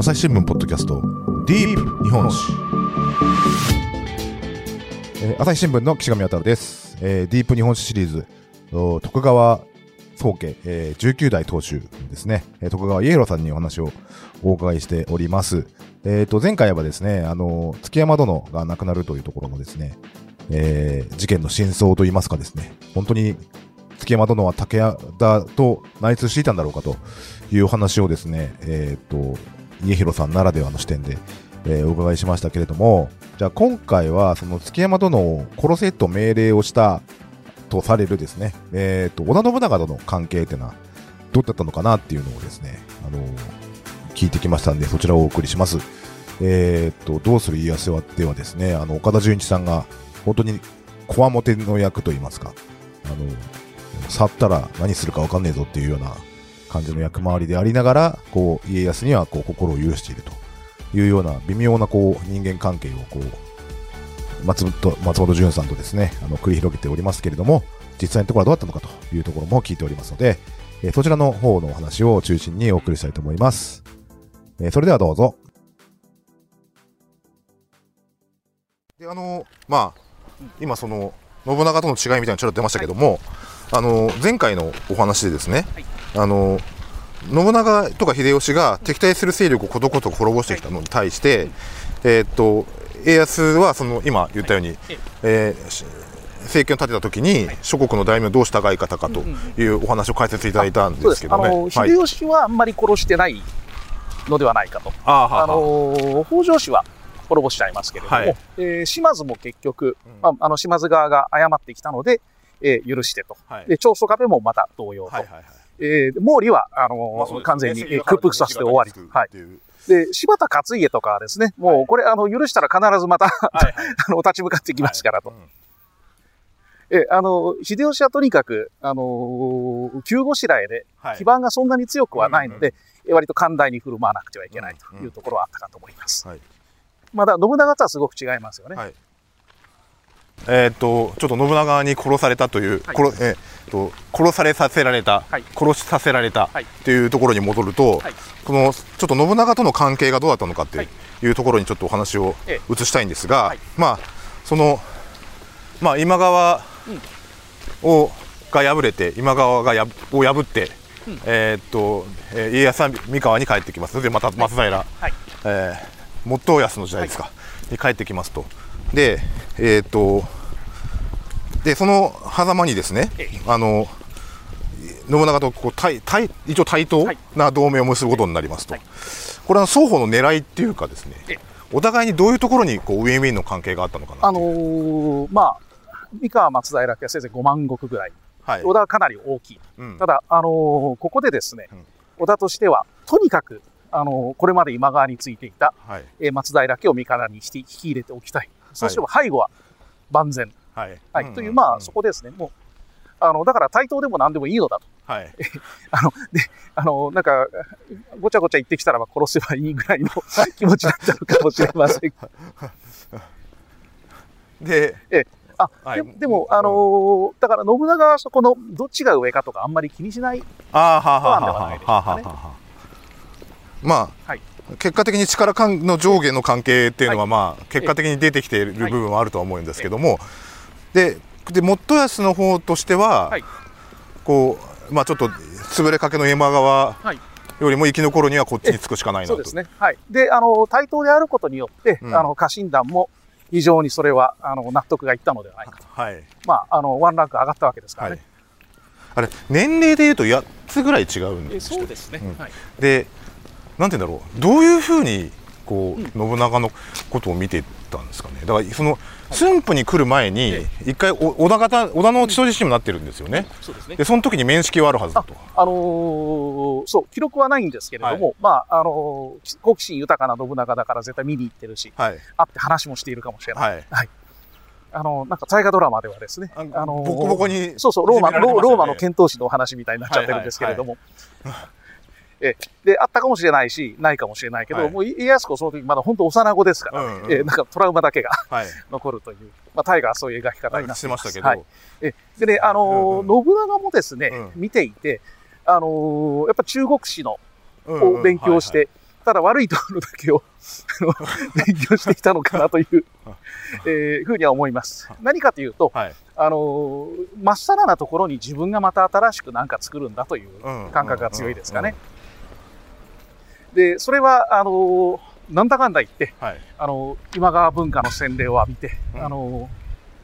朝日新聞ポッドキャストディープ日本史、えー朝日新聞の岸上渉です、えーディープ日本史シリーズ徳川宗家、えー19代当主ですね、徳川家広さんにお話をお伺いしております。えー、と前回はですねあの築山殿が亡くなるというところのですね、えー事件の真相といいますかですね本当に築山殿は武田と内通していたんだろうかというお話をですね、えー、と家広さんならではの視点で、えーお伺いしましたけれどもじゃあ今回はその築山殿を殺せと命令をしたとされるですね、えー、と織田信長との関係っていうのはどうだったのかなっていうのをですね、あの聞いてきましたんでそちらをお送りします。えー、とどうする家康はではですねあの岡田准一さんが本当にこわもての役といいますかあの去ったら何するか分かんねえぞっていうような感じの役回りでありながらこう家康にはこう心を許していると。いうような微妙なこう人間関係をこう松本松本潤さんとですねあの繰り広げておりますけれども実際のところはどうだったのかというところも聞いておりますので、えーそちらの方のお話を中心にお送りしたいと思います、えーそれではどうぞ。であのまあ今その信長との違いみたいなのちょっと出ましたけども、あの前回のお話でですね、あの信長とか秀吉が敵対する勢力をことこと滅ぼしてきたのに対して、えーっと家康はその今言ったように、えーし政権を立てた時に諸国の大名をどう従い方かというお話を解説いただいたんですけどね。あのはい。秀吉はあんまり殺してないのではないかと、ああの北条氏は滅ぼしちゃいますけれども、はい。えー島津も結局、うん。まあ、あの島津側が謝ってきたので、えー許してと、はい。で長宗我部もまた同様と、はいはいはいえー毛利はあのまあね。完全にえー屈服させて終わり、はい、で柴田勝家とかはですね、もうこれ、あの許したら必ずまたはいはい。あの立ち向かってきますからと。はい。うん。えあの秀吉はとにかく、あの急ごしらえではい。基盤がそんなに強くはないので、うんえ割と寛大に振る舞わなくてはいけないというところはあったかと思います。はい。まだ信長とはすごく違いますよね。はいえーっとちょっと信長に殺されたという、はい。殺えーっと殺されさせられた、はい。殺しさせられたはい。っていうところに戻ると、はい。このちょっと信長との関係がどうだったのかってはい。いうところにちょっとお話をえ移したいんですが、はい。まあそのまあ今川を、が敗れて今川がやを破って、えーっと、えー家康は三河に帰ってきます。でまた松平、はい。えー、元康の時代ですか、に帰ってきますと。で、えーっと、で、その狭間にですねええ、あの、信長とこう対対一応対等はい。な同盟を結ぶことになりますと、はい。これは双方の狙いっていうかですねええ。お互いにどういうところにこうウィンウィンの関係があったのかなあのーまあ、三河松平家はせいぜい5万石ぐらい、はい。織田はかなり大きい。うん。ただ、あのーここでですねうん、織田としては、とにかく、あのーこれまで今川についていた、はい。えー松平家を味方にして引き入れておきたい。そうすれば背後は万全。はいはい。うんという、まあ、んそこですね。もう、あの、だから対等でも何でもいいのだと。はいあの、で、あの、なんか、ごちゃごちゃ言ってきたらば殺せばいいぐらいの 気持ちだったのかもしれません。であ、はいででも、あのーだから信長はそこのどっちが上かとかあんまり気にしない。ああはあはなんではないでしょうかねはあはあはあまあ、はい結果的に力関の上下の関係っていうのは、はまあ結果的に出てきている部分はあるとは思うんですけども、でで元康の方としては、はいこうまあちょっと潰れかけの山側はい。よりも生き残るにはこっちにつくしかないなとそうですね。はい。で、あの、対等であることによって、うんあの、家臣団も非常にそれは、あの、納得がいったのではないかと。はいまあ、あの、ワンランク上がったわけですからはいね。あれ年齢でいうと8つぐらい違うんえですそうですね。うんはい。でなんて言うんだろう。どういうふうにこう、うん信長のことを見てたんですかね。だからその駿府に来る前にえ一回お織田方織田の地自身もなってるんですよね、そうですね。で。その時に面識はあるはずだと。あのーそう、記録はないんですけれども、まあ、あのー好奇心豊かな信長だから絶対見に行ってるし、はい。会って話もしているかもしれない。はい。あの、なんか大河ドラマではですね、ああのーボコボコにそうそう、ローマ、いじめられてましたよね。ローローマの遣唐使のお話みたいになっちゃってるんですけれども。えで、あったかもしれないし、ないかもしれないけど、はい。もう家康公その時まだ本当幼子ですから、うんうん。えなんかトラウマだけがはい。残るという、まあ、大河はそういう描き方になっしててま。したけど、はい。えでね、あのーうん信長もですね、うん。見ていて、あのーやっぱ中国史のうんうん。を勉強して、ただ悪いところだけを 勉強してきたのかなという、えーふうには思います。何かというと、はい。あのーまっさらなところに自分がまた新しく何か作るんだといううん。感覚が強いですかね。。で、それは、あのーなんだかんだ言って、はい。あのー今川文化の洗礼を浴びて、うん。あのー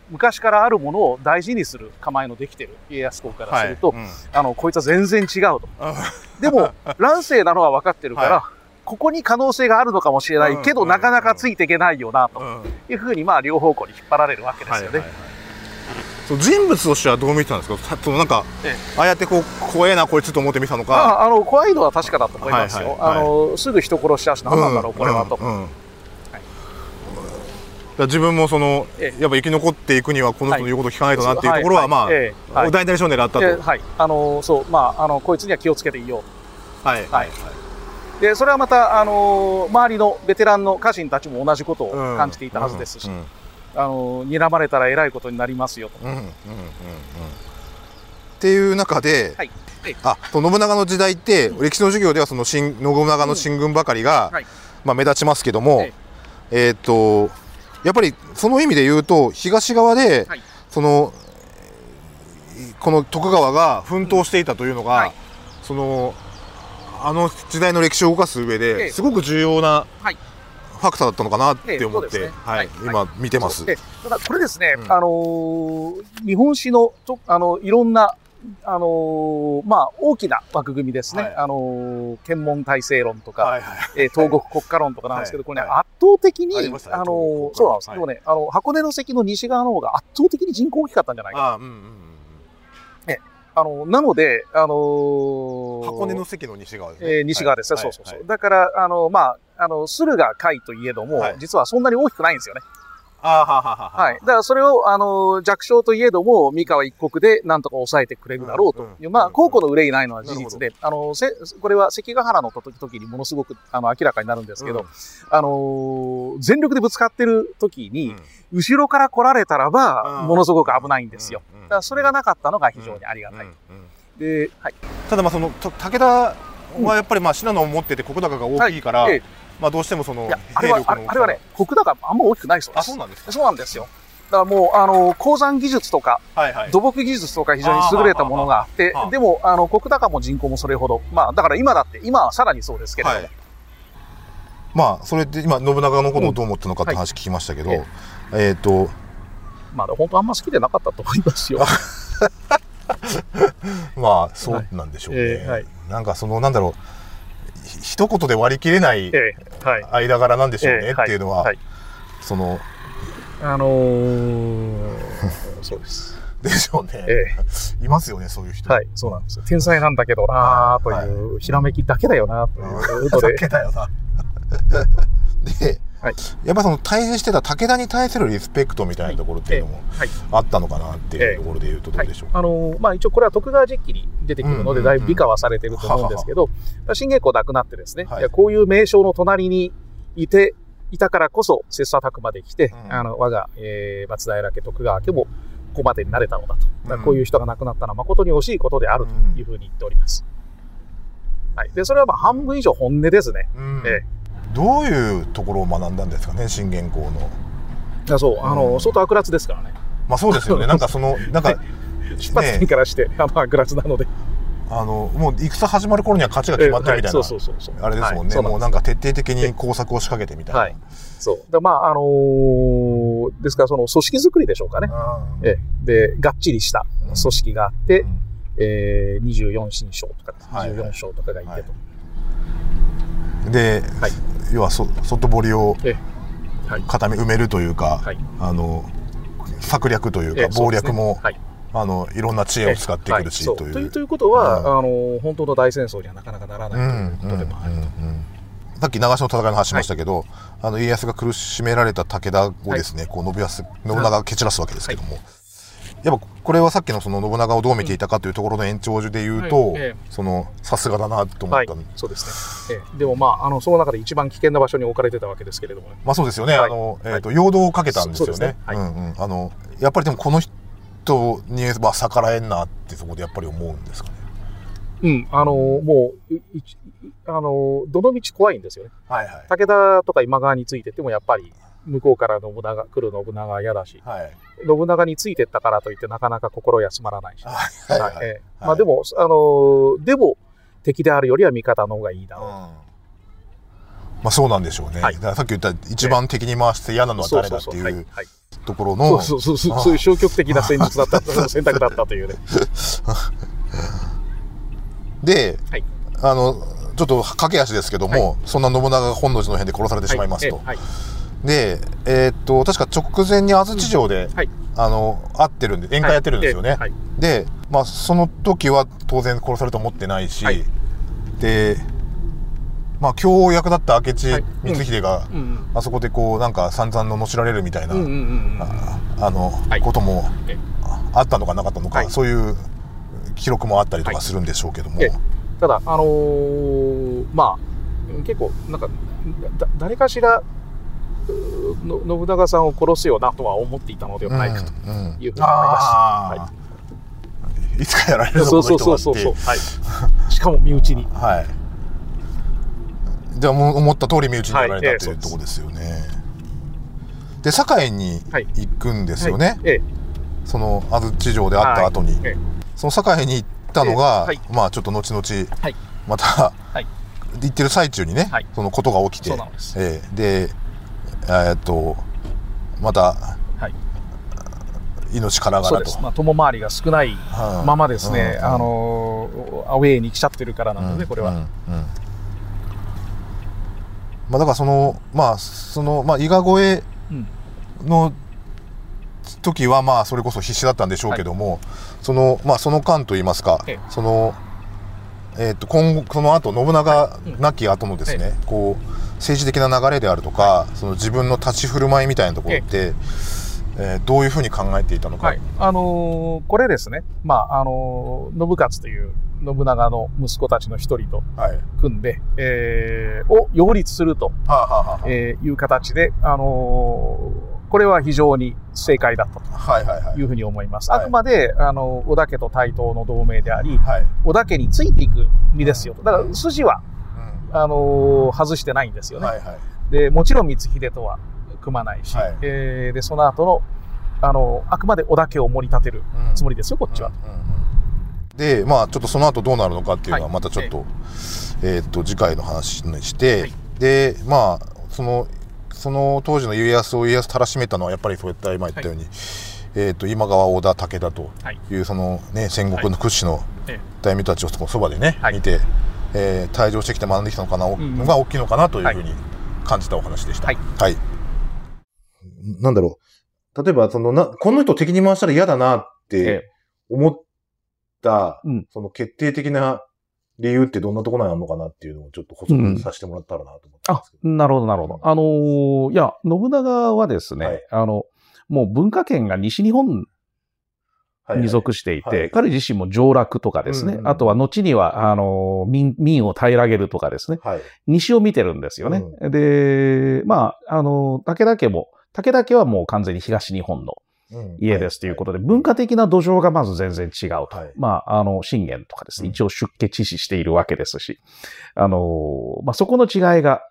昔からあるものを大事にする構えのできている家康公からすると、うん。あの、こいつは全然違うと。あ でも、乱世なのは分かってるから、はここに可能性があるのかもしれないけど、うん。なかなかついていけないよな、とうん。いうふうに、まあ、両方向に引っ張られるわけですよね。はいはいはいそう人物としてはどう見てたんですか？さそのなんか、えああやってこう怖えなこいつと思って見たのか。ああの怖いのは確かだと思いますよ。はいはい。はい。あのすぐ人殺しちゃうし、何なんだろう、これはと。うんうん自分もそのえやっぱ生き残っていくにはこの人の言うことを聞かないとなっていうはいところはまあええはい。大なり小なりあったと。ではい、あのそう、まあ、あのこいつには気をつけていいよ。はい。はい。で、それはまた、あの周りのベテランの家臣たちも同じことを感じていたはずですし、うんあの睨まれたらえらいことになりますよと。うんうんうんうん。っていう中で、はい。はいあ信長の時代って、歴史の授業ではその新信長の進軍ばかりが、はい。まあ、目立ちますけども、ええ。ーっとやっぱりその意味で言うと東側で、はい。そのこの徳川が奮闘していたというのが、はい。そのあの時代の歴史を動かす上えでえ。すごく重要なはいファクターだったのかなって思って、えね。はいはい。今見てます。でただこれですね、うん。あのー日本史のとあのいろんな、あのーまあ、大きな枠組みですね、はい。あのー検問体制論とか、はいはいえー東国国家論とかなんですけど、これね、は圧倒的に、あねあのそうなんです、はい。でもねあの、箱根の関の西側の方が圧倒的に人口大きかったんじゃないか。あうんうんうんあのなので、あのー箱根の関の西側ですね。えー西側ですね、はいそうそうそう。はいだから、あの、まあ、あの、駿河海といえども、はい実はそんなに大きくないんですよね。あーはははははい。だからそれを、あの、弱小といえども、三河一国でなんとか抑えてくれるだろうという、まあ、うんうんうん。高庫の憂いないのは事実で、あの、せこれは関ヶ原の時時にものすごく、あの、明らかになるんですけど、うん。あの、全力でぶつかってる時に、うん。後ろから来られたらば、うん。ものすごく危ないんですよ。うんだからそれがなかったのが非常にありがたい。うんうんで、はい。ただまあそのと武田はやっぱりまあ信濃を持ってて石高が大きいから、ええまあどうしてもそのあれは、あれはね、国高あんま大きくないそうです。あそうなんですか？そうなんですよ。だからもう、あの、鉱山技術とか、はいはい土木技術とか非常に優れたものがあってでも、あの、国高も人口もそれほど。まあ、だから今だって、今はさらにそうですけれども。はいまあそれって今信長のことをどう思ってるのかって話聞きましたけど、はいえっ、とまあ、本当あんま好きでなかったと思いますよ。まあそうなんでしょうね、ええはいなんかそのなんだろうひ一言で割り切れないええ、はい。間柄なんでしょうね、ええっていうのは、はいそのあのー、そうです。でしょうね、えいますよねそういう人え、はい、そうなんですよ。天才なんだけどなーという、ひらめきだけだよなというのだで、けだよな。で、はいやっぱその対峙してた武田に対するリスペクトみたいなところっていうのもはい。あったのかなっていうところで言うとどうでしょうか。あのーまあ、一応これは徳川実記に出てくるので、うんうんうんだいぶ美化はされてると思うんですけど、信玄公亡くなってですね、はいいやこういう名将の隣にいて、いたからこそ、切磋琢磨できて、うんあの、我が、えー、松平家、徳川家も、ここまでになれたのだと。だこういう人が亡くなったのは誠に惜しいことであるというふうに言っております。はい。で、それはまあ半分以上本音ですね。うんえどういうところを学んだんですかね、信玄公の。いやそう、あの、うん相当悪辣ですからね。まあそうですよね。なんかその、なんか、出発点ね、からして、あの、悪辣なので。あの、もう戦始まる頃には勝ちが決まってるみたいなはそうそうそうそう。あれですもんね。はいもうなんか徹底的に工作を仕掛けてみたいな。はいそう。でまあ、あのーですから、その組織作りでしょうかね。うんええで、がっちりした組織があって、うんえー、24神将とか、はいはい24将とかがいてと。はいで、はい。要はそ外堀を。固め埋めるというか、はい。あの策略というか、ええ謀略も、ねはい。あのいろんな知恵を使ってくるし、はという。というということは、うん。あの本当の大戦争にはなかなかならうないということでもあると。うんさっき長篠の戦いの話しましたけど、あの家康が苦しめられた武田をですね、こう信康信長が蹴散らすわけですけども、やっぱこれはさっきのその信長をどう見ていたかというところの延長で言うと、はいええそのさすがだなと思はいった、そうですね。ええでもまあ、あの、その中で一番危険な場所に置かれてたわけですけれどもね。まあそうですよね、はいあの、えっ、と、陽動をかけたんですよねうんうん。あの、やっぱりでもこの人には逆らえんなってそこでやっぱり思うんですかね。うん、あのーもう、いいあのーどの道怖いんですよね。はいはい。武田とか今川についてってもやっぱり、向こうから信長、来る信長は嫌だし、はい。信長についてったからといってなかなか心休まらないし。まあでも、あのーでも、敵であるよりは味方の方がいいだう。ん。ろう。まあそうなんでしょうね。はい。だからさっき言った一番敵に回して嫌なのは誰だっていい。うはい。ところの、そうそうそうそうあそういう消極的な戦術だった、選択だったというね。で、はい。あの、ちょっと駆け足ですけども、そんな信長が本能寺の変で殺されてしまいますと。はい。で、えーっと、確か直前に安土城で、はい。あの、会ってるんで、宴会やってるんですよね。はい。で、まあ、その時は当然殺されると思ってないし、はい。で、まあ、強役だった明智はい。光秀が、うん。あそこでこう、なんか散々ののしられるみたいな、うんうんうんうん。ああの、はい。こともえあったのかなかったのか、はい。そういう記録もあったりとはいかするんでしょうけども、え。ただ、あのーまあ、結構、なんか、だ誰かしら、信長さんを殺すよなとは思っていたのではないかというふうに思います。あー。い。つかやられるぞそうそうそうそうそう。はい。しかも身内に。はい。じゃあもう思った通り身内にやられたはいというところですよね。で堺にはい。行くんですよね。その安土城で会った後に、その堺に行ったのが、まあちょっと後々、はい。また、はい。行ってる最中にね、はい。そのことが起きて、ですえっとまたはい。命からがらと。まあ、友回りが少ないはいままですね、うん。あのーアウェーに来ちゃってるからなんでね、これは。うん。うん。まあ、だからそのまあそのまあ伊賀越えうん。の時はまあそれこそ必死だったんでしょうけども、そのまあその間といいますか、ええ。そのえー、と今後その後信長い。うん。亡き後のですね、こう政治的な流れであるとか、その自分の立ち振る舞いみたいなところって、えーどういうふうに考えていたのか、はい。あのーこれですね、まあ、あのー信勝という信長の息子たちの一人とはい。組んで、えーを擁立すると、はえーいう形で、あのーこれは非常に正解だったはいはいはい。というふうに思います。はい。あくまで、あの、織田家と対等の同盟であり、はい、織田家についていく身ですよと。だから筋は、うあのー外してないんですよね。んはいはい。で、もちろん光秀とは組まないし、はい。えーで、その後の、あのあくまで織田家を盛り立てるつもりですよ、こっちは。うんうんうん。でまあちょっとその後どうなるのかっていうのははい。またちょっと,、えーっと次回の話にして、はい。でまあそのその当時の家康を家康たらしめたのはやっぱりそういった今言ったように、えーっと今川織田武田とはい。いうそのね戦国の屈指のえ。大名たちをそこそばでね、はい。見て、えー退場してきて学んできたのかな、んのが大きいのかなというふうに感じたお話でした。はいはい。なんだろう。例えば、そのな、この人敵に回したら嫌だなってえ思った、うんその決定的な理由ってどんなところにあるのかなっていうのをちょっと補足させてもらったらなと思ったんあですけど。、なるほど、なるほど。あのーいや、信長はですね、はいあの、もう文化圏が西日本に属していて、はい。彼自身も上洛とかですね、うんうんあとは後には、あのー民、民を平らげるとかですね、はい。西を見てるんですよね。で、まあ、あの、武田家も、武田家はもう完全に東日本のうん。家ですということで、文化的な土壌がまず全然違うと。はい。まあ、あの、信玄とかですね、うん。一応出家致死しているわけですし、あの、まあ、そこの違いが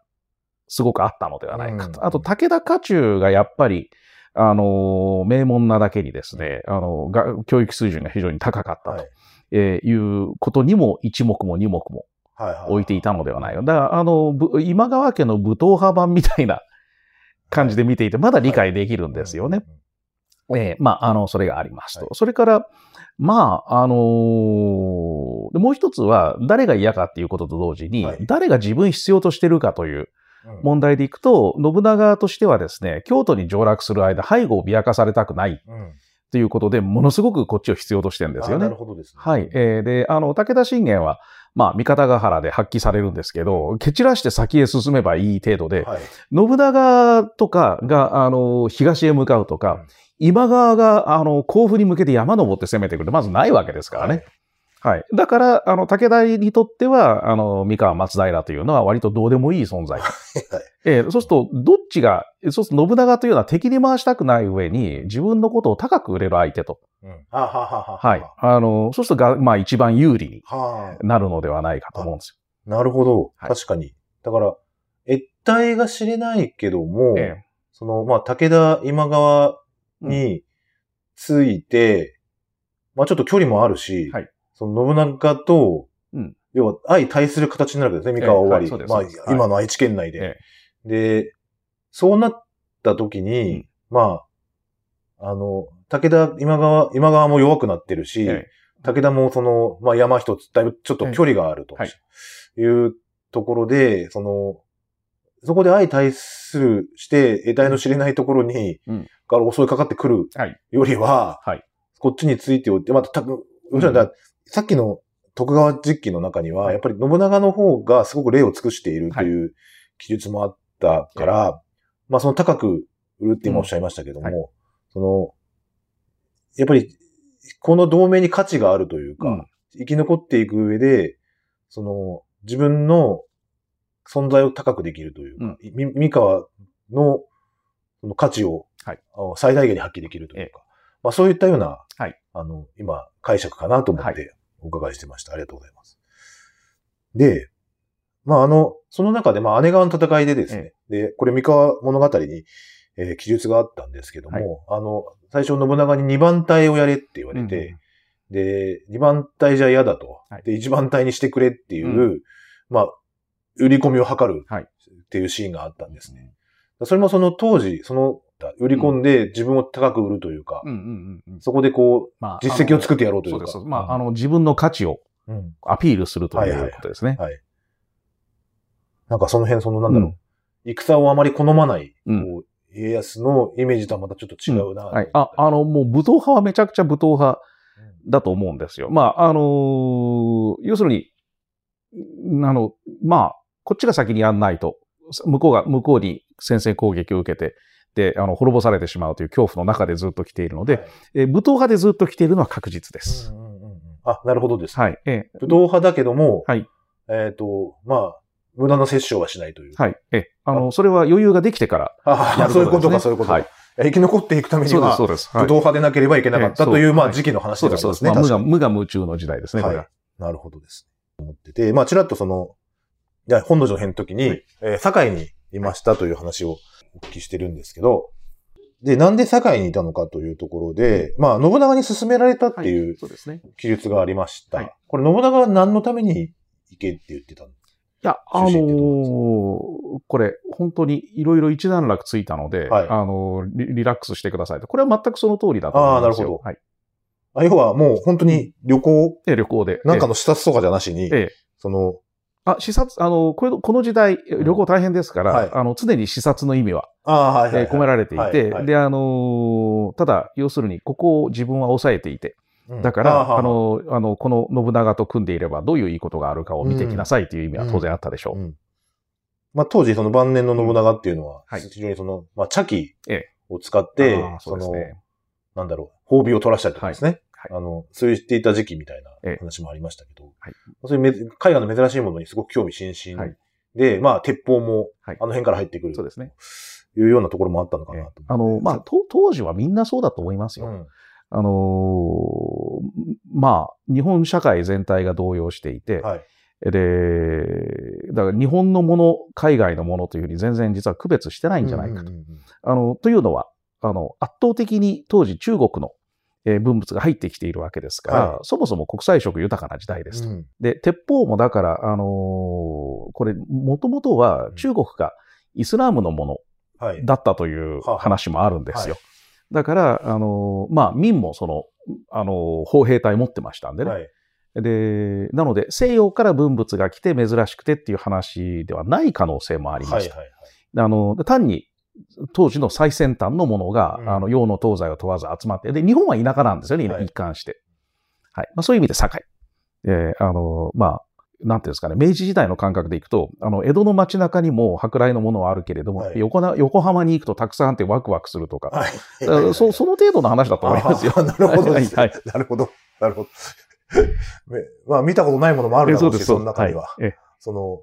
すごくあったのではないかと。うん。あと、武田家中がやっぱり、あの、名門なだけにですね、あの、が教育水準が非常に高かったと、はいえーいうことにも一目も二目もはいはい置いていたのではないか。だから、あの、ぶ今川家の武闘派版みたいな感じで見ていて、まだ理解できるんですよね。。ええまあ、あの、それがありますと。はいそれから、まあ、あのーでもう一つは、誰が嫌かっていうことと同時に、はい誰が自分必要としてるかといううん問題でいくと、信長としてはですね、京都に上洛する間、背後を脅かされたくないうんということで、ものすごくこっちを必要としてるんですよねあなる。ほどですね。はい。えーで、あの、武田信玄は、まあ、三方ヶ原で発揮されるんですけど、蹴散らして先へ進めばいい程度で、はい。信長とかが、あの、東へ向かうとか、うん今川が、あの、甲府に向けて山登って攻めてくるまずないわけですからね。はい。だから、あの、武田にとっては、あの、三河松平というのは割とどうでもいい存在。えーそうすると、どっちが、そうすると信長というのは敵に回したくない上に、自分のことを高く売れる相手と。うん。はははははい。あの、そうするとが、まあ一番有利にはあ。なるのではないかと思うんですなるほど。はい確かに。だから、越体が知れないけども、よ。えその、まあ、武田今川について、まあ、ちょっと距離もあるし、はいその信長と、うん。要は相対する形になるわけですね、三河終わり。ええはいまあ、今の愛知県内えで。で、そうなった時に、うん。まあ、あの、武田、今川、今川も弱くなってるし、え武田もその、まあ山一つ、だいぶちょっと距離があると。い。いうところで、その、そこで相対するして、得体の知れないところに、うん。から襲いかかってくるはい。よりは、はい。こっちについておいて、また、たぶん、もちろん。ださっきの徳川実記の中には、はい。やっぱり信長の方がすごく礼を尽くしているという記述もあったから、まあその高く売るって今おっしゃいましたけども、うんはその、やっぱり、この同盟に価値があるというか、うん。生き残っていく上で、その、自分の存在を高くできるというか、み三河の価値を、最大限に発揮できるというえか、まあそういったような、はい。あの、今、解釈かなと思っはてお伺いしてました。ありがとうございます。で、まああの、その中で、まあ姉川の戦いでですね、で、これ三河物語に、えー記述があったんですけども、あの、最初信長に2番隊をやれって言われて、うんで、2番隊じゃ嫌だと。はい。で、1番隊にしてくれっていう、まあ、売り込みを図るはい。っていうシーンがあったんですね。それもその当時、その、売り込んで自分を高く売るというか、うんうんうんうん。そこでこまあう、実績を作ってやろうというか。そうです。まあ、あの、自分の価値をうん、アピールするとはいうことですね。はい。なんかその辺、その、なんだろう、戦をあまり好まない、うんこう家康のイメージとはまたちょっと違うな、はい。あ、あの、もう武闘派はめちゃくちゃ武闘派だと思うんですよ。まあ、あのー要するに、あの、まあ、こっちが先にやんないと、向こうが、向こうに先制攻撃を受けて、で、あの、滅ぼされてしまうという恐怖の中でずっと来ているので、はいえー武闘派でずっと来ているのは確実です。うんうんうんうんあ、なるほどです。はい。ええ武闘派だけども、はいえっ、と、まあ、無駄な殺生はしないという。はい。ええあの、それは余裕ができてからあやる そういうことか、そういうことか。はい。生き残っていくためにそうです、は、そうです。武はい闘派でなければいけなかったええという、まあ、時期の話です、そうです。ね。まあ、無我夢中の時代ですね、これは。なるほどです。思ってて、まあ、ちらっとその、本土の編の時に、はいえー堺にいましたという話をお聞きしてるんですけど、で、なんで堺にいたのかというところで、まあ、信長に勧められたっていう。記述がありました。はいこれ、信長は何のために行けって言ってたの？いや、あのーこれ、本当にいろいろ一段落ついたので、はいあのーリ、リラックスしてくださいと。これは全くその通りだと思いますよ。あーなるほどはい。あ要はもう本当に旅行、で、旅行で。なんかの視察とかじゃなしに、ええ、ええその、あ、視察、あの、これこの時代、旅行大変ですから、はい。あの、常に視察の意味は、ああ、はいはい、はい。えー込められていて、はいはい。で、あのーただ、要するに、ここを自分は抑えていて、うん。だから、ああの、あの、この信長と組んでいればどういういいことがあるかを見てきなさいという意味は当然あったでしょう。うん。まあ、当時その晩年の信長っていうのは、はい。非常にその、まあ、茶器ええ。を使って、あーそそうの。なんだろう、褒美を取らしたりとかですね。はい。あの、そう言っていた時期みたいええ。な話もありましたけど、はい。そういうめず絵画の珍しいものにすごく興味津々はい。で、まあ、鉄砲も、はい。あの辺から入ってくるとそうですね。いうようなところもあったのかなとええ。あの、まあ、と当時はみんなそうだと思いますよ。うん。あのーまあ、日本社会全体が動揺していて、はい。で、だから日本のもの、海外のものというふうに全然実は区別してないんじゃないかと。あの、というのは、あの、圧倒的に当時中国の、えー文物が入ってきているわけですから、はいそもそも国際色豊かな時代ですと。うんで、鉄砲もだから、あのーこれ、もともとは中国がイスラームのものはい。だったという話もあるんですよ。はだから、あのーまあ、民もその、あのー砲兵隊持ってましたんでね。はい。で、なので、西洋から文物が来て珍しくてっていう話ではない可能性もありまはい。した。はい。あの、単に、当時の最先端のものが、うんあの、洋の東西を問わず集まって、で、日本は田舎なんですよね、はい一貫して。はい。まあ、そういう意味で堺。えーあの、まあ、なんていうんですかね、明治時代の感覚でいくと、あの、江戸の街中にも舶来のものはあるけれども、はい横な横浜に行くとたくさんあってワクワクするとか、はい。そその程度の話だと思いますよ。なるほど。はいはいなるほど。なるほど。まあ見たことないものもあるだろうし、その中には。はいええその、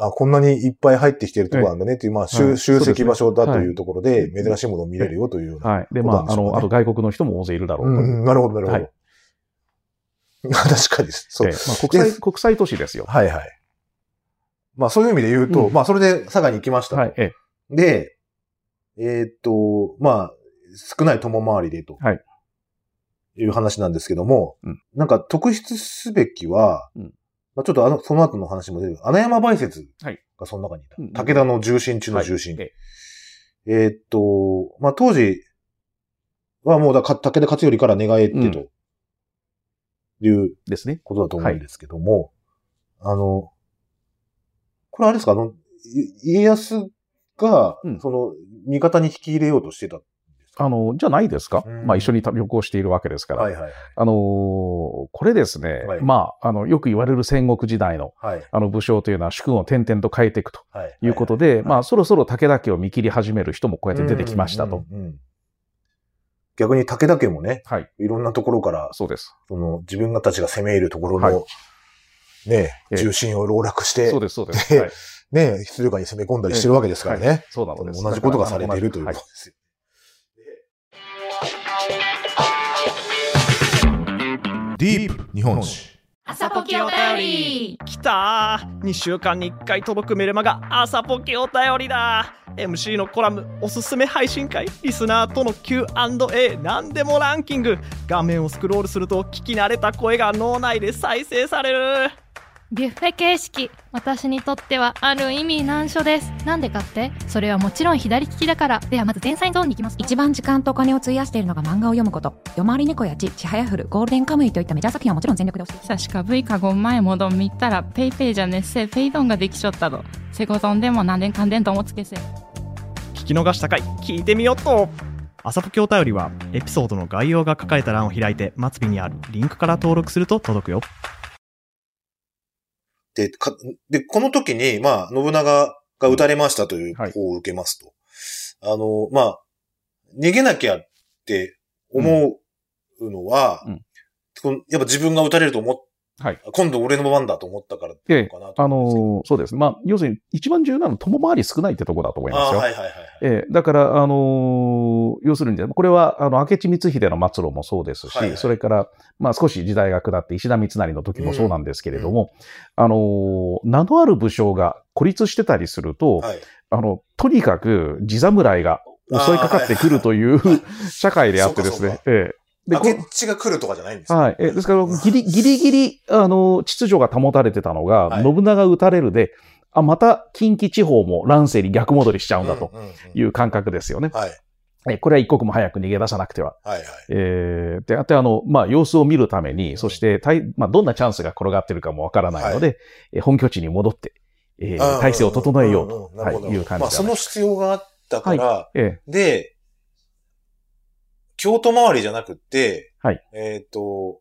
あ、こんなにいっぱい入ってきてるところなんだねっていう、まあ、集はい集積場所だというところで、珍しいものを見れるよというような。はい。で、まあ、あの、あと外国の人も大勢いるだろうと。うんうん、なるほど、なるほど。はい 確かに、そう。ええまあ、国際、国際都市ですよ。はいはい。まあそういう意味で言うと、うんまあそれで佐賀に行きましたと。はい。ええで、えーっと、まあ、少ない友回りでと。はい。いう話なんですけども、うんなんか特筆すべきは、うんまあ、ちょっとあの、その後の話も出る、穴山梅雪はい。がその中にいた。うん武田の重心中の重心。はいえーっと、まあ当時はもうだか武田勝頼から寝返ってうん。と、いうですね。ことだと思うんですけども、あの、これあれですか、あの、い家康が、うん。その、味方に引き入れようとしてたあの、じゃないですか。うんまあ、一緒に旅行しているわけですから。はいはいあのーこれですね、はいまあ、あの、よく言われる戦国時代の、はい。あの、武将というのは主君を転々と変えていくとはい。いうことで、はいまあ、そろそろ武田家を見切り始める人もこうやって出てきましたと。。うんうんうん逆に武田家もね、はい。いろんなところから、そうです。その、自分たちが攻め入るところはいの、ね、ええ重心を籠絡してそう、です、そうです。ではい。ね、出力に攻め込んだりしてるわけですからね。そうなのです。同じことがされているというはいことですディープ日本史。朝ポキお便り。きたー。2週間に1回届くメルマガ朝ポケお便りだ。MC のコラムおすすめ配信会リスナーとの Q&A 何でもランキング。画面をスクロールすると聞き慣れた声が脳内で再生されるビュッフェ形式私にとってはある意味難所です。なんでかって？それはもちろん左利きだから。ではまず前菜ゾーンに行きます。一番時間とお金を費やしているのが漫画を読むこと。夜回り猫やち、ちはやふる、ゴールデンカムイといったメジャー作品はもちろん全力で押している。사실か5前もどん見たらペイペイじゃねっせペイドンができちゃったと。セコゾンでも何年かんでんともつけせ聞き逃した回聞いてみよっと。朝ポケお便りはエピソードの概要が書かれた欄を開いて末尾にあるリンクから登録すると届くよ。で、かで、この時に、まあ、信長が撃たれましたというはい。方を受けますと。あの、まあ、逃げなきゃって思うのは、うん。やっぱ自分が撃たれると思っはい。今度俺の番だと思ったからっていうのかなとあ思うんですけど。のーそうですね。まあ、要するに一番重要なのは友回り少ないってとこだと思いますよ。あはいはいはいはい。ええだから、あのー要するにね、これは、あの、明智光秀の末路もそうですし、はいはいそれから、まあ少し時代が下って石田三成の時もそうなんですけれども、あのー名のある武将が孤立してたりすると、はい。あの、とにかく地侍が襲いかかってくるという 社会であってですねええでこ明智が来るとかじゃないんですよ。はい。えですから、ギリギリギリ、あの、秩序が保たれてたのが、はい。信長撃たれるで、あ、また近畿地方も乱世に逆戻りしちゃうんだという感覚ですよね。はい。えこれは一刻も早く逃げ出さなくては。はいはい。えーで、あとあの、まあ、様子を見るために、そして、たいまあ、どんなチャンスが転がってるかもわからないので、えー本拠地に戻って、えー体制を整えようと、い、いう感じまあ、その必要があったから、え。で、京都周りじゃなくって、はいえっ、と、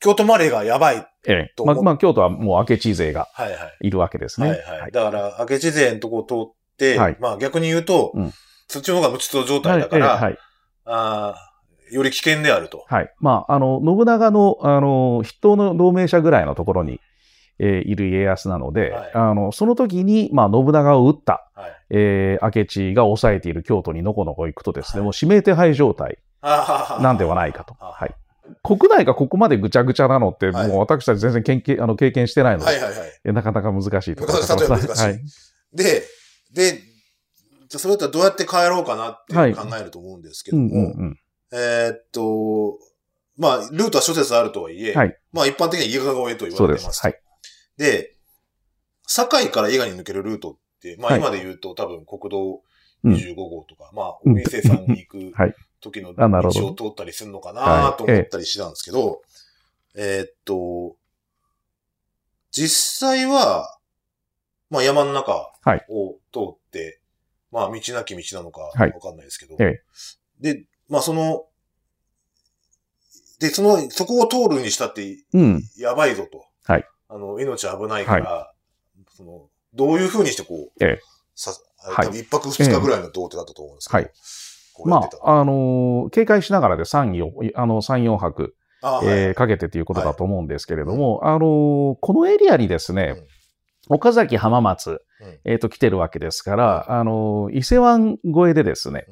京都周りがやばい。ええまあ、まあ、京都はもう明智勢がはいはい。いるわけですね。はいはい。だから、明智勢のとこを通って、はいまあ逆に言うと、うんそっちの方が無秩序状はい態だから、ええはい。あーより危険であると。はい。まあ、あの、信長の、あの、筆頭の同盟者ぐらいのところに、えーいる家康なので、はいあの、その時に、まあ、信長を撃った、はい。えー明智が抑えている京都にのこのこ行くとですね、はいもう指名手配状態なんではないかと。はい。国内がここまでぐちゃぐちゃなのって、はいもう私たち全然経験あの経験してないので、はいはいはい。えなかなか難しいところ例えば難しいはい。で、で、じゃあそれだったらどうやって帰ろうかなって考えると思うんですけうんども、うんうん。えーっと、まあ、ルートは諸説あるとはいえ、はいまあ一般的には伊賀越えと言。われてます。はい。で、堺から伊賀に抜けるルートって、まあはい今で言うと多分国道うん25号とか、まあ、うんお店さんに行くはい時の道を通ったりするのかはない。と思ったりしてたんですけど、えーっと、実際は、まあ山の中はい。を通って、まあ道なき道なのかわはい。かんないですけど、えで、まあその、で、その、そこを通るにしたってうん。やばいぞと。はい。あの、命危ないから、その、どういう風にしてこう、ええ。さ、一泊二日ぐらいの童貞だったと思うんですけど、はいこうやってた。まあ、あのー警戒しながらで3、4、あの、3、4泊、あえーかけてということだと思うんですけれども、あのーこのエリアにですね、岡崎浜松、うんえっ、と、来てるわけですから、あのー伊勢湾越えでですね、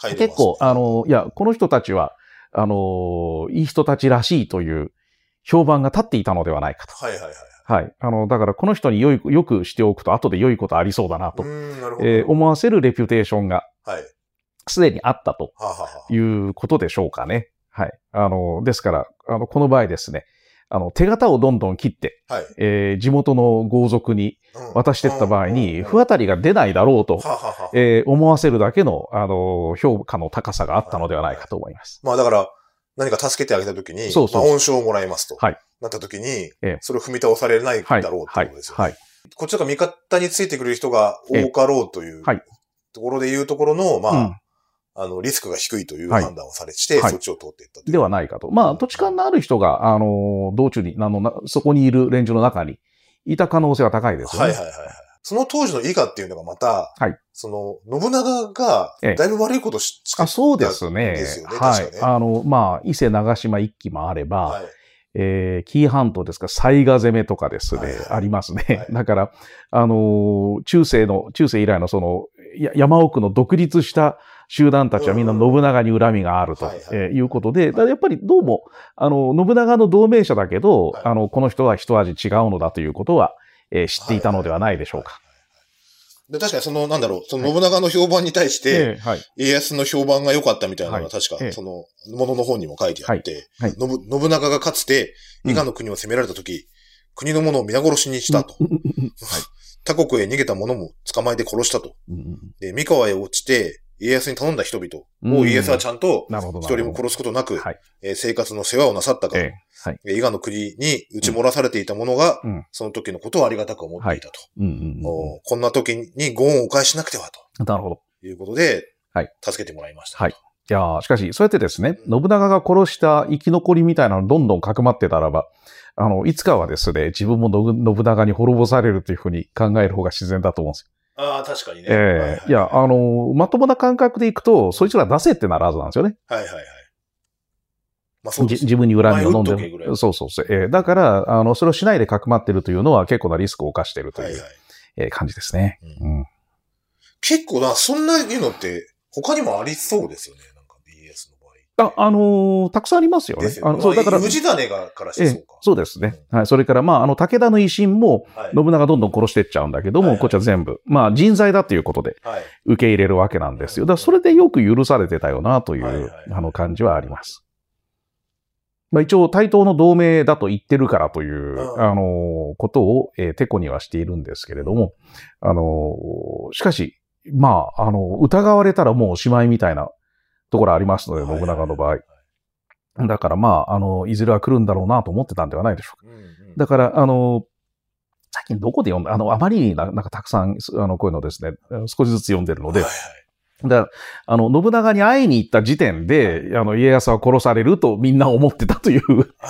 帰ります結構、あのーいや、この人たちは、あのーいい人たちらしいという評判が立っていたのではないかと。はいはいはい。はい。あの、だからこの人に良い、よくしておくと後で良いことありそうだなと。えー思わせるレピュテーションがはい。すでにあったということでしょうかね。はい。あの、ですから、あの、この場合ですね、あの、手形をどんどん切って、はい。えー地元の豪族にうん渡していった場合うんに、うん不当たりが出ないだろうと、えー思わせるだけの、あの、評価の高さがあったのではないかと思います。まあだから、何か助けてあげたときに、そうそうまあ、恩賞をもらいますと。はいなったときに、ええそれを踏み倒されないだはい。ろうってはいことですよ、。はい。こっちが味方についてくる人が多かろうという、はいところで言うところの、まあ、うんあの、リスクが低いというはい判断をされて、はいそっちを通っていったというではないかと。まあ、土地勘のある人が、あの、道中に、あの、なそこにいる連中の中にいた可能性は高いですよね。はいはいはいはい。その当時の伊賀っていうのがまた、はいその、信長がええ、だいぶ悪いことし、しあそうですね。ですよねはい。ねあの、まあ、伊勢長島一揆もあれば、はい。えー、紀伊半島ですか、雑賀攻めとかですね、はいはいありますね。はいだから、あのー中世の、中世以来のその、や山奥の独立した集団たちはみんな信長に恨みがあると、はいうことで、やっぱりどうも、あの、信長の同盟者だけど、はい。あの、この人は一味違うのだということは、えー知っていたのではないでしょうか。で、確かにその、なんだろう、その信長の評判に対して。家康の評判が良かったみたいなのはい。が確か、ええその、ものの本にも書いてあって、はい。信信長がかつて、うん。伊賀の国を攻められた時、国の者を皆殺しにしたと。他国へ逃げた者も捕まえて殺したと。うん。うん。で、三河へ落ちて、家康に頼んだ人々うんを家康はちゃんと。一人も殺すことなく、はい。えー生活の世話をなさったか。伊賀の国に打ち漏らされていた者が、うんその時のことをありがたく思っていたと。こんな時にご恩をお返ししなくては、なるほど。ということで、はい助けてもらいました。はいいやーしかし、そうやってですね、信長が殺した生き残りみたいなのどんどんかくまってたらば、あの、いつかはですね、自分も信信長に滅ぼされるというふうに考える方が自然だと思うんですああ、確かにね。よ。ええいや、あの、まともな感覚でいくと、そいつら出せってなるはずなんですよね。はいはいはい。まあそうです。じ自分に恨みを飲んでお前撃っとけぐらいそうそうそう。ええだから、あの、それをしないでかくまってるというのは結構なリスクを冒しているという、はいはい。ええ感じですね。ううん。結構な、そんないうのって、他にもありそうですよね。あ、あのーたくさんありますよね。よね。あのそう、だから、氏種がからしてええそうか。そうですね。はい。それから、まあ、あの、武田の維新も、はい。信長どんどん殺していっちゃうんだけども、はいはいこっちは全部、まあ人材だということではい。受け入れるわけなんですよ。だからそれでよく許されてたよなという、はいはいあの感じはあります。まあ一応対等の同盟だと言ってるからという、うんあの、ことを、えー、てこにはしているんですけれども、あの、しかし、まあ、あの、疑われたらもうおしまいみたいなところありますので、信長の場合。だからまあ、あの、いずれは来るんだろうなと思ってたんではないでしょうか。うんうんだから、あの、最近どこで読んだあの、あまりにななんかたくさん、あの、こういうのですね、少しずつ読んでるので、はいはいだあの、信長に会いに行った時点で、あの、家康は殺されるとみんな思ってたという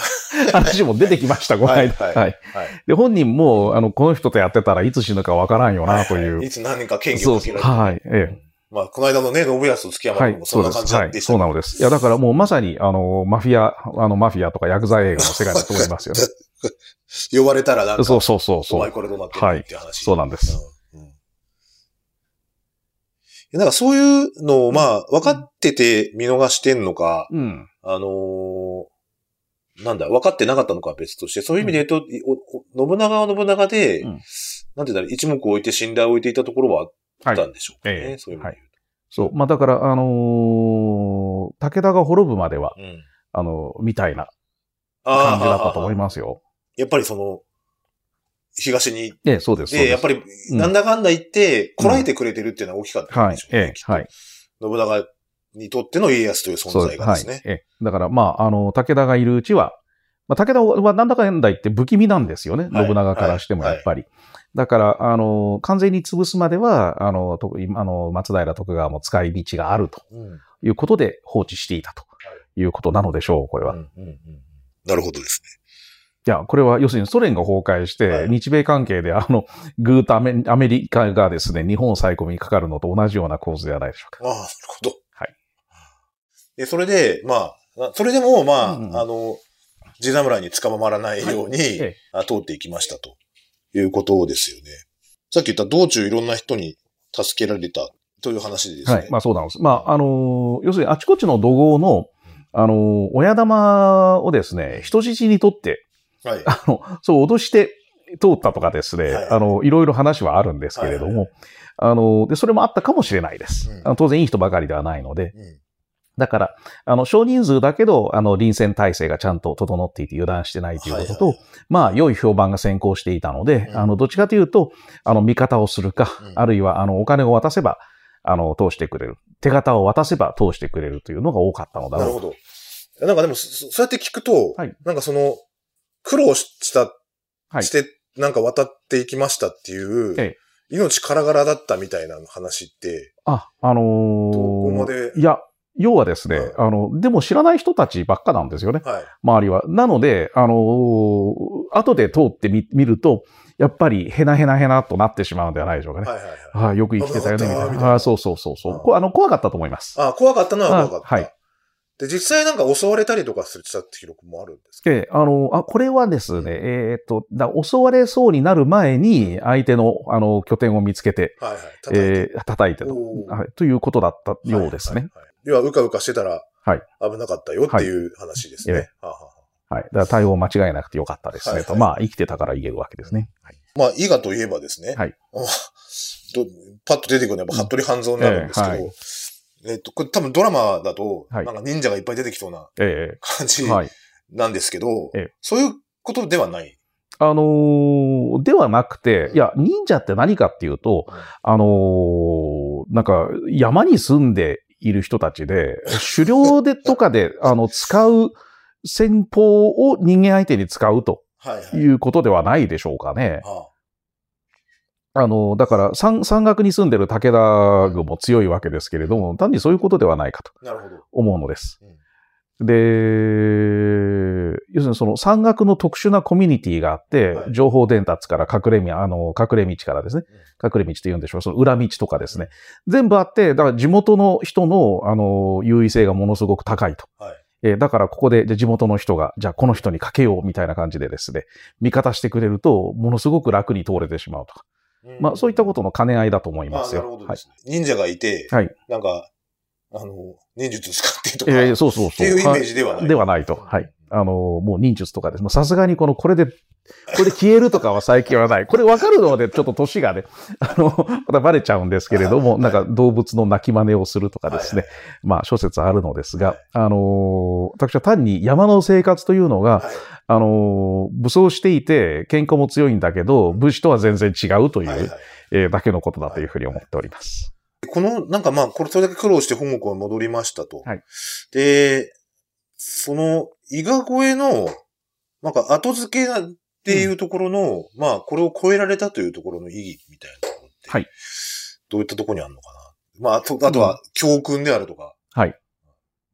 話も出てきました、この間。はいはい。はいで、本人も、あの、この人とやってたらいつ死ぬかわからんよな、という。いつ何か権そうそう。はい。ええ。まあ、この間のね、信康と月山はい君も、そん。な感じはい。でしたねそうなのです。いや、だからもうまさに、あの、マフィア、あの、マフィアとかヤクザ映画の世界だと思いますよね。呼ばれたらなんか、そうそうそうおそう。前これどうなってんのはいっていう話。そうなんです。うんうんなんかそういうのを、まあ、分かってて見逃してんのか、うん。あのーなんだ、分かってなかったのかは別として、そういう意味で言うと、いおお信長は信長で、うんなんていうんだろう、一目置いて信頼を置いていたところはあったんでしょうかね。はいええそういう意味でそう。まあ、だから、あのー武田が滅ぶまでは、言うと。うん。あの、みたいなあ感じだったと思いす。ますよ。やっぱりその、東に行っええ、そうです。そうて、ですやっぱり、うんなんだかんだ言って、こらえてくれてるっていうのは大きかったんはいでしょ。うね。ええきっ、とはい。信長にとっての家康という存在がですね。はい。ええ。だから、まあ、あの、武田がいるうちは、まあ、武田はなんだかんだ言って不気味なんですよね。はい信長からしてもやっぱり。だから、あの、完全に潰すまでは、あの、と今あの松平徳川も使い道があるとうんいうことで放置していたということなのでしょう、これは。いうんうんうんなるほどですや、これは要するにソ連が崩壊して、はい日米関係であの、ぐーっとアメアメリカがですね、日本を最込みにかかるのと同じような構図ではないでしょうか。ね。ああ、なるほど。はい。で、それで、まあ、なそれでも、まあ、うんあの、地侍に捕まらないように、ええあ通っていきましたということですよね。さっき言った道中いろんな人に助けられたという話でですね。はい。まあそうなんです。まあ、あのー要するにあちこちの怒号の、あのー親玉をですね、人質にとって、はい。あの、そう脅して通ったとかですね、はいあの、いろいろ話はあるんですけれども、はいあの、で、それもあったかもしれないです。うん当然いい人ばかりではないので、うんだから、あの、少人数だけど、あの、臨戦態勢がちゃんと整っていて油断してないということと、はいはいまあ、良い評判が先行していたので、うん。あの、どっちかというと、あの、味方をするか、うん。あるいは、あの、お金を渡せば、あの、通してくれる。手形を渡せば通してくれるというのが多かったのだろう。なるほど。なんかでも、そそうやって聞くと、はい。なんかその、苦労した、はい。して、なんか渡っていきましたっていう、え。命からがらだったみたいな話って、あ、あのーどこまで？いや、要はですね、はいあの、でも知らない人たちばっかなんですよね。はい。周りは。なので、あのー後で通ってみ見ると、やっぱりヘナヘナヘナとなってしまうんではないでしょうかね。はいはいはい。はい、よく生きてたよね、みたいな。ああそうそうそうそうあこあの。怖かったと思います。あ、怖かったのは怖かった。あはいで、実際なんか襲われたりとかするしたって記録もあるんですか？ええ、あの、あ、これはですね、えーっと、だ襲われそうになる前に、相手の、あの、拠点を見つけて、はいはい。叩いてえー叩いてと、はい、ということだったようですね。はいはいはい要は、うかうかしてたら、はい危なかったよっていう話ですね。はいえはい。だから対応間違えなくてよかったですね、と。はいはいまあ、生きてたから言えるわけですね。はい。あまあ、伊賀といえばですね。はいパッと出てくるのはやっぱ、服部半蔵になるんですけど、ええはいえっと、これ多分ドラマだと、はいなんか忍者がいっぱい出てきそうなえ感じ。なんですけど、ええそういうことではない？あのーではなくて、いや、忍者って何かっていうと、あのーなんか、山に住んでいる人たちで、狩猟でとかで、あの、使う戦法を人間相手に使うとはいはい。いうことではないでしょうかね。はあの、だから山、山岳に住んでる武田軍も強いわけですけれども、単にそういうことではないかと。思うのです。で、要するにその山岳の特殊なコミュニティがあって、はい情報伝達から隠れみ、あの、隠れ道からですね、隠れ道と言うんでしょう、その裏道とかですね、全部あって、だから地元の人の、あの、優位性がものすごく高いと。はい。えーだからここで、地元の人が、じゃあこの人にかけようみたいな感じでですね、味方してくれると、ものすごく楽に通れてしまうとか。うんまあそういったことの兼ね合いだと思いあますよ。なるほどはい。ですね。忍者がいて、はい。なんか、あの、忍術使ってとか、えーそうそうそう。っていうイメージではない。ではないと。はい。あの、もう忍術とかです。さすがにこの、これで、これで消えるとかは最近はない。これ分かるので、ちょっと年がね、あの、またバレちゃうんですけれども、はいなんか動物の鳴き真似をするとかですね。はいまあ、諸説あるのですが、はいあの、私は単に山の生活というのが、はいあの、武装していて、喧嘩も強いんだけど、武士とは全然違うという、はいはいえーだけのことだというふうに思っております。この、なんかまあ、これ、それだけ苦労して本国は戻りましたと。はいで、その、伊賀越えの、なんか後付けなっていうところの、まあ、これを超えられたというところの意義みたいなところって、はいどういったところにあるのかな。まあ、あとあとは、教訓であるとか。はい。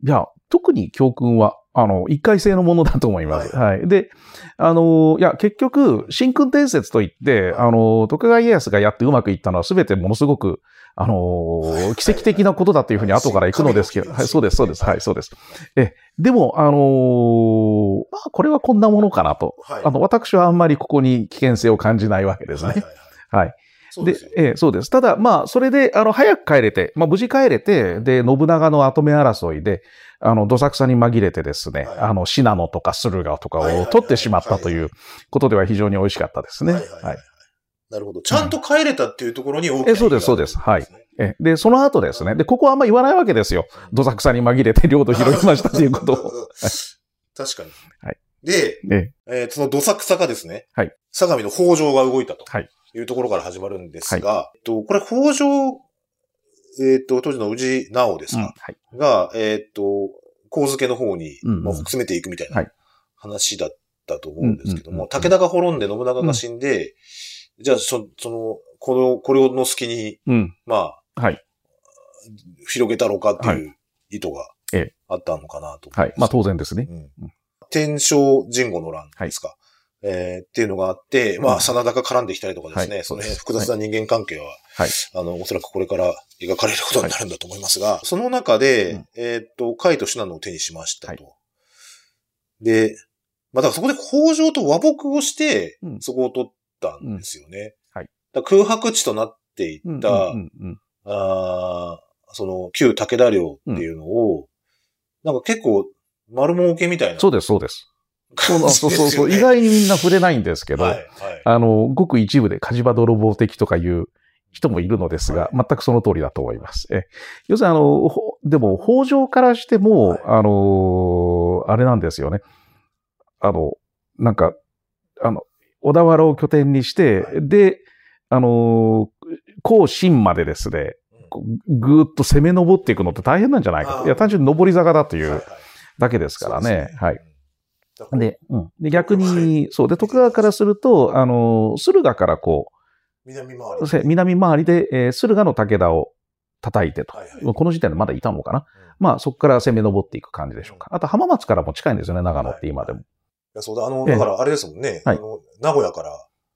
いや、特に教訓は、あの、一回性のものだと思います。はい。で、あの、いや、結局、真空伝説といって、あの、徳川家康がやってうまくいったのは、すべてものすごく、あの、はい奇跡的なことだというふうに後から行くのですけど、はいはい、そうです、そうです、はい、そうです。え、でも、あの、まあ、これはこんなものかなと。はい。あの、私はあんまりここに危険性を感じないわけですね。はいはいはいはい。そうですええ、そうです。ただ、まあ、それで、あの、早く帰れて、まあ、無事帰れて、で、信長の後目争いで、あの、どさくさに紛れてですね、はい。あの、信濃とか駿河とかを取ってしまったということでは非常に美味しかったですね。はい。なるほど。ちゃんと帰れたっていうところに大きなえそうですそうです。はい。えで、その後ですね、で、ここはあんま言わないわけですよ。どさくさに紛れて領土広げましたということを。確かに。はい。で、え。えーそのどさくさがですね、はい。相模の北条が動いたと。はいいうところから始まるんですが、えっと、これ北条、えっと、当時の宇治直ですうんか、はい。が、えっと、神付けの方に、うんうんまあ、詰めていくみたいはない話だったと思うんですけども、うんうんうんうん武田が滅んで信長が死んで、じゃあ、そその、この、これの隙に、うん。まあ、はい。広げたろうかっていう意図がええあったのかなと。はい。まあ、当然ですね。うん天正神護の乱ですか？えーっていうのがあって、まあ、うん真田が絡んできたりとかですね、はいその辺複雑な人間関係は、はい。あの、おそらくこれから描かれることになるんだと思いますが、その中で、うん。えーっと、海と信濃を手にしましたと。はで、まあ、だからそこで北条と和睦をしてう、ん。そこを取ったんですよね。はい。空白地となっていった、うんうんうんあーその、旧武田領っていうのを、なんか結構、丸儲けみたいな。そうです、そうです。そうそうそうそう。意外にみんな触れないんですけど、はい、はい。あの、ごく一部で火事場泥棒的とかいう人もいるのですが、はい全くその通りだと思います。え要するに、あの、ほでも、北条からしても、はいあの、あれなんですよね。あの、なんか、あの、小田原を拠点にして、はいで、あの、甲信までですね、ぐーっと攻め上っていくのって大変なんじゃないかいや、単純に上り坂だというだけですからね。はい。。い。で、うん。で、逆に、そう。で、徳川からすると、あの、駿河からこ南回う、り。せ南回りで、えー駿河の武田を叩いてと。はいはいこの時点でまだいたのかな。まあ、そこから攻め上っていく感じでしょうか。あと、浜松からも近いんですよね、長野って今でも。いやそうだ、あの、ええだからあれですもんね。はいあの、名古屋から、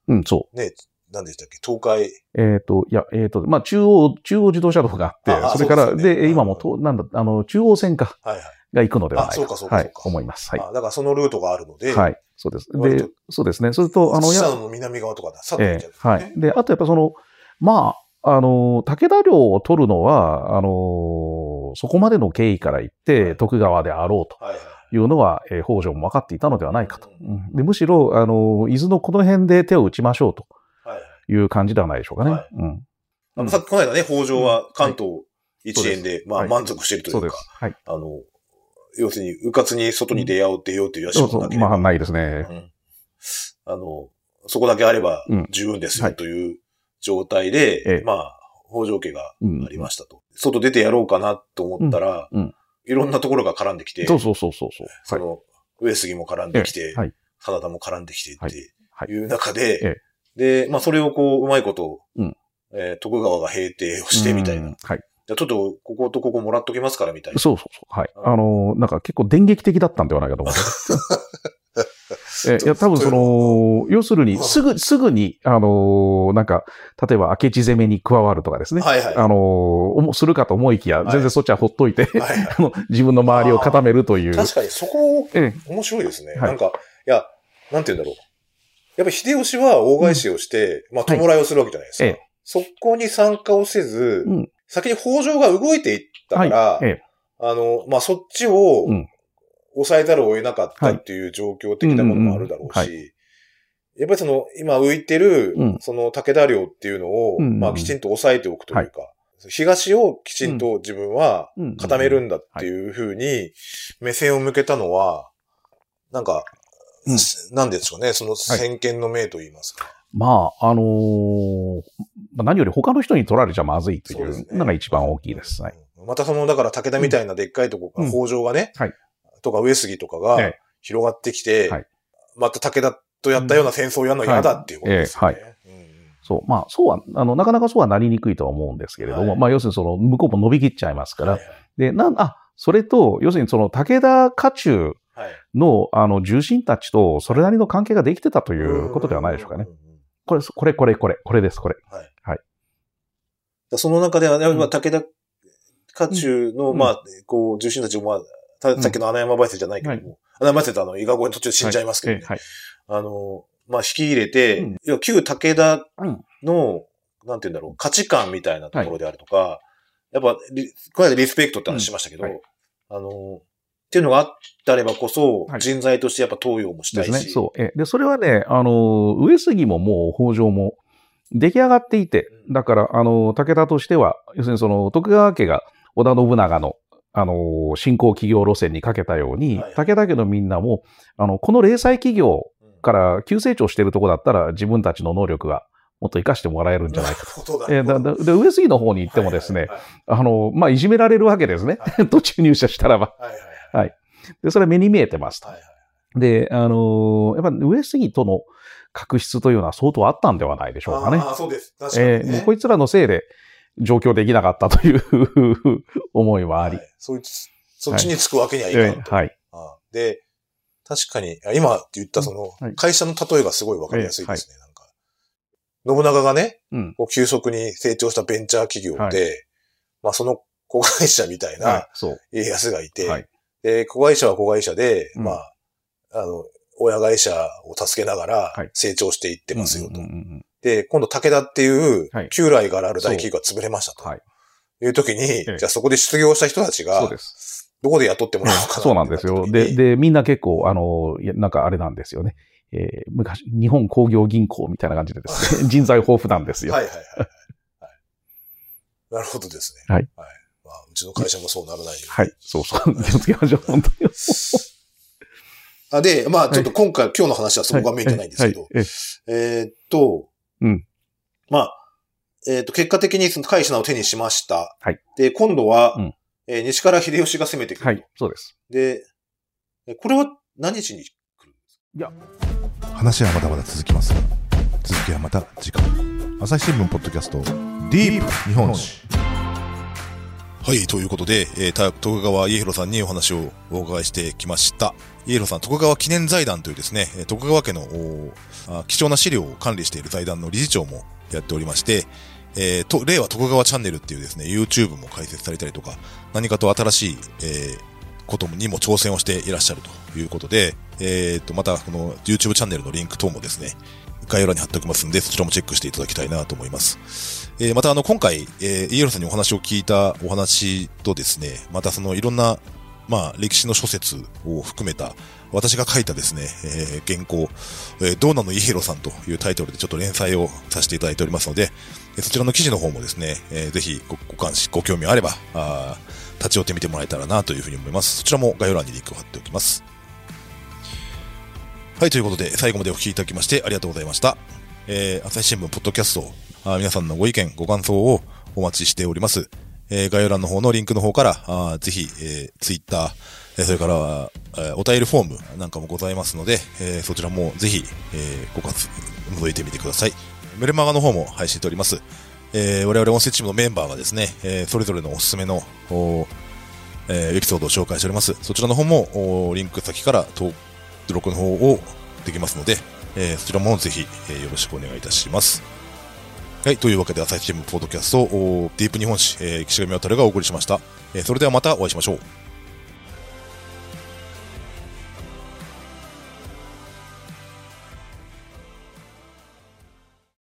うん、そう。ね、何でしたっけ、東海。えっ、と、いや、えっ、と、まあ、中央、中央自動車道があって、それから、で今もと、なんだ、あの、中央線か、はいはい。が行くのではないかそうかはい思います。はい。あだからそのルートがあるので、はい。そうです。でそうですね。それと、あの、や下の南側とかだ、さっと行っえちゃう、えはい。で、あとやっぱその、まあ、あの、武田領を取るのは、あの、そこまでの経緯から言って、徳川であろうとはいうのは、えー北条も分かっていたのではないかと。うんうんでむしろ、あの、伊豆のこの辺で手を打ちましょうとはいう感じではないでしょうかね。はいうん。さっきこの間ね、北条は関東一円で、まあはい満足しているというか。はい。あの、要するに、うかつに外に出よう出ようというそうそう。足もなければまあ、ないですね。うん。あの、そこだけあればうん。十分ですよはい。という状態で、ええ。まあ、北条家がうんありましたと。外出てやろうかなと思ったら、いろんなところが絡んできて、そうそうそうそうそう。その、上杉も絡んできて、ええ。はい。真田も絡んできてってはい。いう中で、えで、まあそれをこう、うまいこと、うん。えー徳川が平定をしてみたいな。うん。はい。ちょっと、こことここもらっときますからみたいな。そうそうそう。はい。あの、なんか結構電撃的だったんではないかと思って。えいや、多分その、要するに、すぐ、すぐに、あのーなんか、例えば明智攻めに加わるとかですね。はいはい。あのーおもするかと思いきや、はい全然そっちはほっといて、はいはい あの自分の周りを固めるという。確かにそこ、え面白いですね。はいなんか、いや、なんて言うんだろう。やっぱ秀吉は大返しをして、まあ、はい弔いをするわけじゃないですか。ええそこに参加をせず、うん先に北条が動いていったから、はい。えあの、まあ、そっちをうん。抑えざるを得なかったっていう状況的なものもあるだろうし、やっぱりその、今浮いてる、うん。その武田領っていうのを、まあ、きちんと抑えておくというか、東をきちんと自分は固めるんだっていうふうに目線を向けたのは、なんか、うん。なんでしょうね、その先見の明と言いますか。まあ、あのーまあ何より他の人に取られちゃまずいといそうのが一番大きいです。はい。うん。またその、だから武田みたいなでっかいとこが、うん。北条がね、はい。とか上杉とかがええ。広がってきて、はい。また武田とやったような戦争をやるの嫌だっていうことですよね。うん。そう。まあ、そうは、あの、なかなかそうはなりにくいとは思うんですけれども、はい。まあ、要するにその、向こうも伸びきっちゃいますから、はいはい。で、なん、あ、それと、要するにその、武田家中はい。の、あの、重臣たちと、それなりの関係ができてたということではないでしょうかね。ん。んんうんこれ、これ、これ、これ、これです、これ。その中では、武田家中の、うん。まあ、こう、重臣たちも、まあ、たさっきの穴山バイセじゃないけども、穴山バイセってあの、伊賀越え途中で死んじゃいますけどね。えはい。あの、まあ、引き入れて、うん。要は旧武田うん。の、なんて言うんだろう、価値観みたいなところであるとか、やっぱリ、この間リスペクトって話しましたけど、あの、っていうのがあったればこそ、はい人材としてやっぱ登用もしたいし。ですね。そう。え、で、それはね、あの、上杉ももう北条も出来上がっていて、だから、あの、武田としては、要するにその、徳川家が織田信長の、あの、新興企業路線にかけたように、はい武田家のみんなも、あの、この零細企業うんから急成長してるとこだったら、自分たちの能力がもっと活かしてもらえるんじゃないか。なるほどえーで上杉の方に行ってもですね、はいはいあの、まあ、いじめられるわけですね。途中入社したらば。はいはいはいで、それは目に見えてますと。はいはいで、あのーやっぱ上杉との確執というのは相当あったんではないでしょうかね。ああ、そうです。確かに、ね。えーこいつらのせいで上京できなかったという思いはあり。はいそいつ、そっちにつくわけにはいかんと。えーはい。で、確かに、あ今言ったそのは、い会社の例えがすごいわかりやすいですね。なんか信長がね、うん。こう急速に成長したベンチャー企業で、はまあその子会社みたいはいな。家康がいて、はいで、子会社は子会社で、うんまあ、あの、親会社を助けながらはい成長していってますよと。うんうんうんで、今度武田っていうはい、旧来からある大企業が潰れましたと。はい。いう時に、えじゃあそこで失業した人たちがそう、です。どこで雇ってもらおうかな。そうなんですよ。で、、で、みんな結構、あの、いやなんかあれなんですよね。えー昔、日本工業銀行みたいな感じでですね、人材豊富なんですよ。はいはいはいはい。はいなるほどですね。はい。まあ、うちの会社もそうならないように。はい。そうそう。気をつけましょう、本当に。あで、まあ、ちょっと今回、今日の話はそこがメインじゃないんですけど、はいはいえーっと、うんまあ、えーっと、結果的にその会社を手にしました。はいで、今度は、うんえー西から秀吉が攻めてくる。はい、そうです。で、えこれは何しに来る話はまだまだ続きますが続きはまた次回朝日新聞ポッドキャストディープ日本史はい、ということで、えー徳川家広さんにお話をお伺いしてきました。家広さん、徳川記念財団というですね、徳川家の貴重な資料を管理している財団の理事長もやっておりまして、えーと、令和徳川チャンネルっていうですね、YouTube も開設されたりとか、何かと新しい、えーことにも挑戦をしていらっしゃるということで、えーと、またこの YouTube チャンネルのリンク等もですね、概要欄に貼っておきますんで、そちらもチェックしていただきたいなと思います。えーまたあの、今回、えー、イエローさんにお話を聞いたお話とですね、またそのいろんな、まあ、歴史の諸説を含めた、私が書いたですね、えー原稿、えーどうなのイエローさんというタイトルでちょっと連載をさせていただいておりますので、えそちらの記事の方もですね、えーぜひごご関心、ご興味あれば、あ立ち寄ってみてもらえたらなというふうに思います。そちらも概要欄にリンクを貼っておきます。はい、ということで、最後までお聞きいただきましてありがとうございました。えー朝日新聞ポッドキャスト、あ皆さんのご意見、ご感想をお待ちしております。えー概要欄の方のリンクの方から、あぜひ、えー、ツイッター、えーそれからは、えーお便りフォームなんかもございますので、えーそちらもぜひ、えーご活、覗いてみてください。メルマガの方も配信しております。えー我々音声チームのメンバーがですね、えーそれぞれのおすすめの、おえーエピソードを紹介しております。そちらの方も、おリンク先から登録の方をできますので、えーそちらもぜひ、えーよろしくお願いいたします。はい。というわけで、朝日新聞ポッドキャスト、をディープ日本史、えー岸上渡がお送りしました。えーそれではまたお会いしましょう。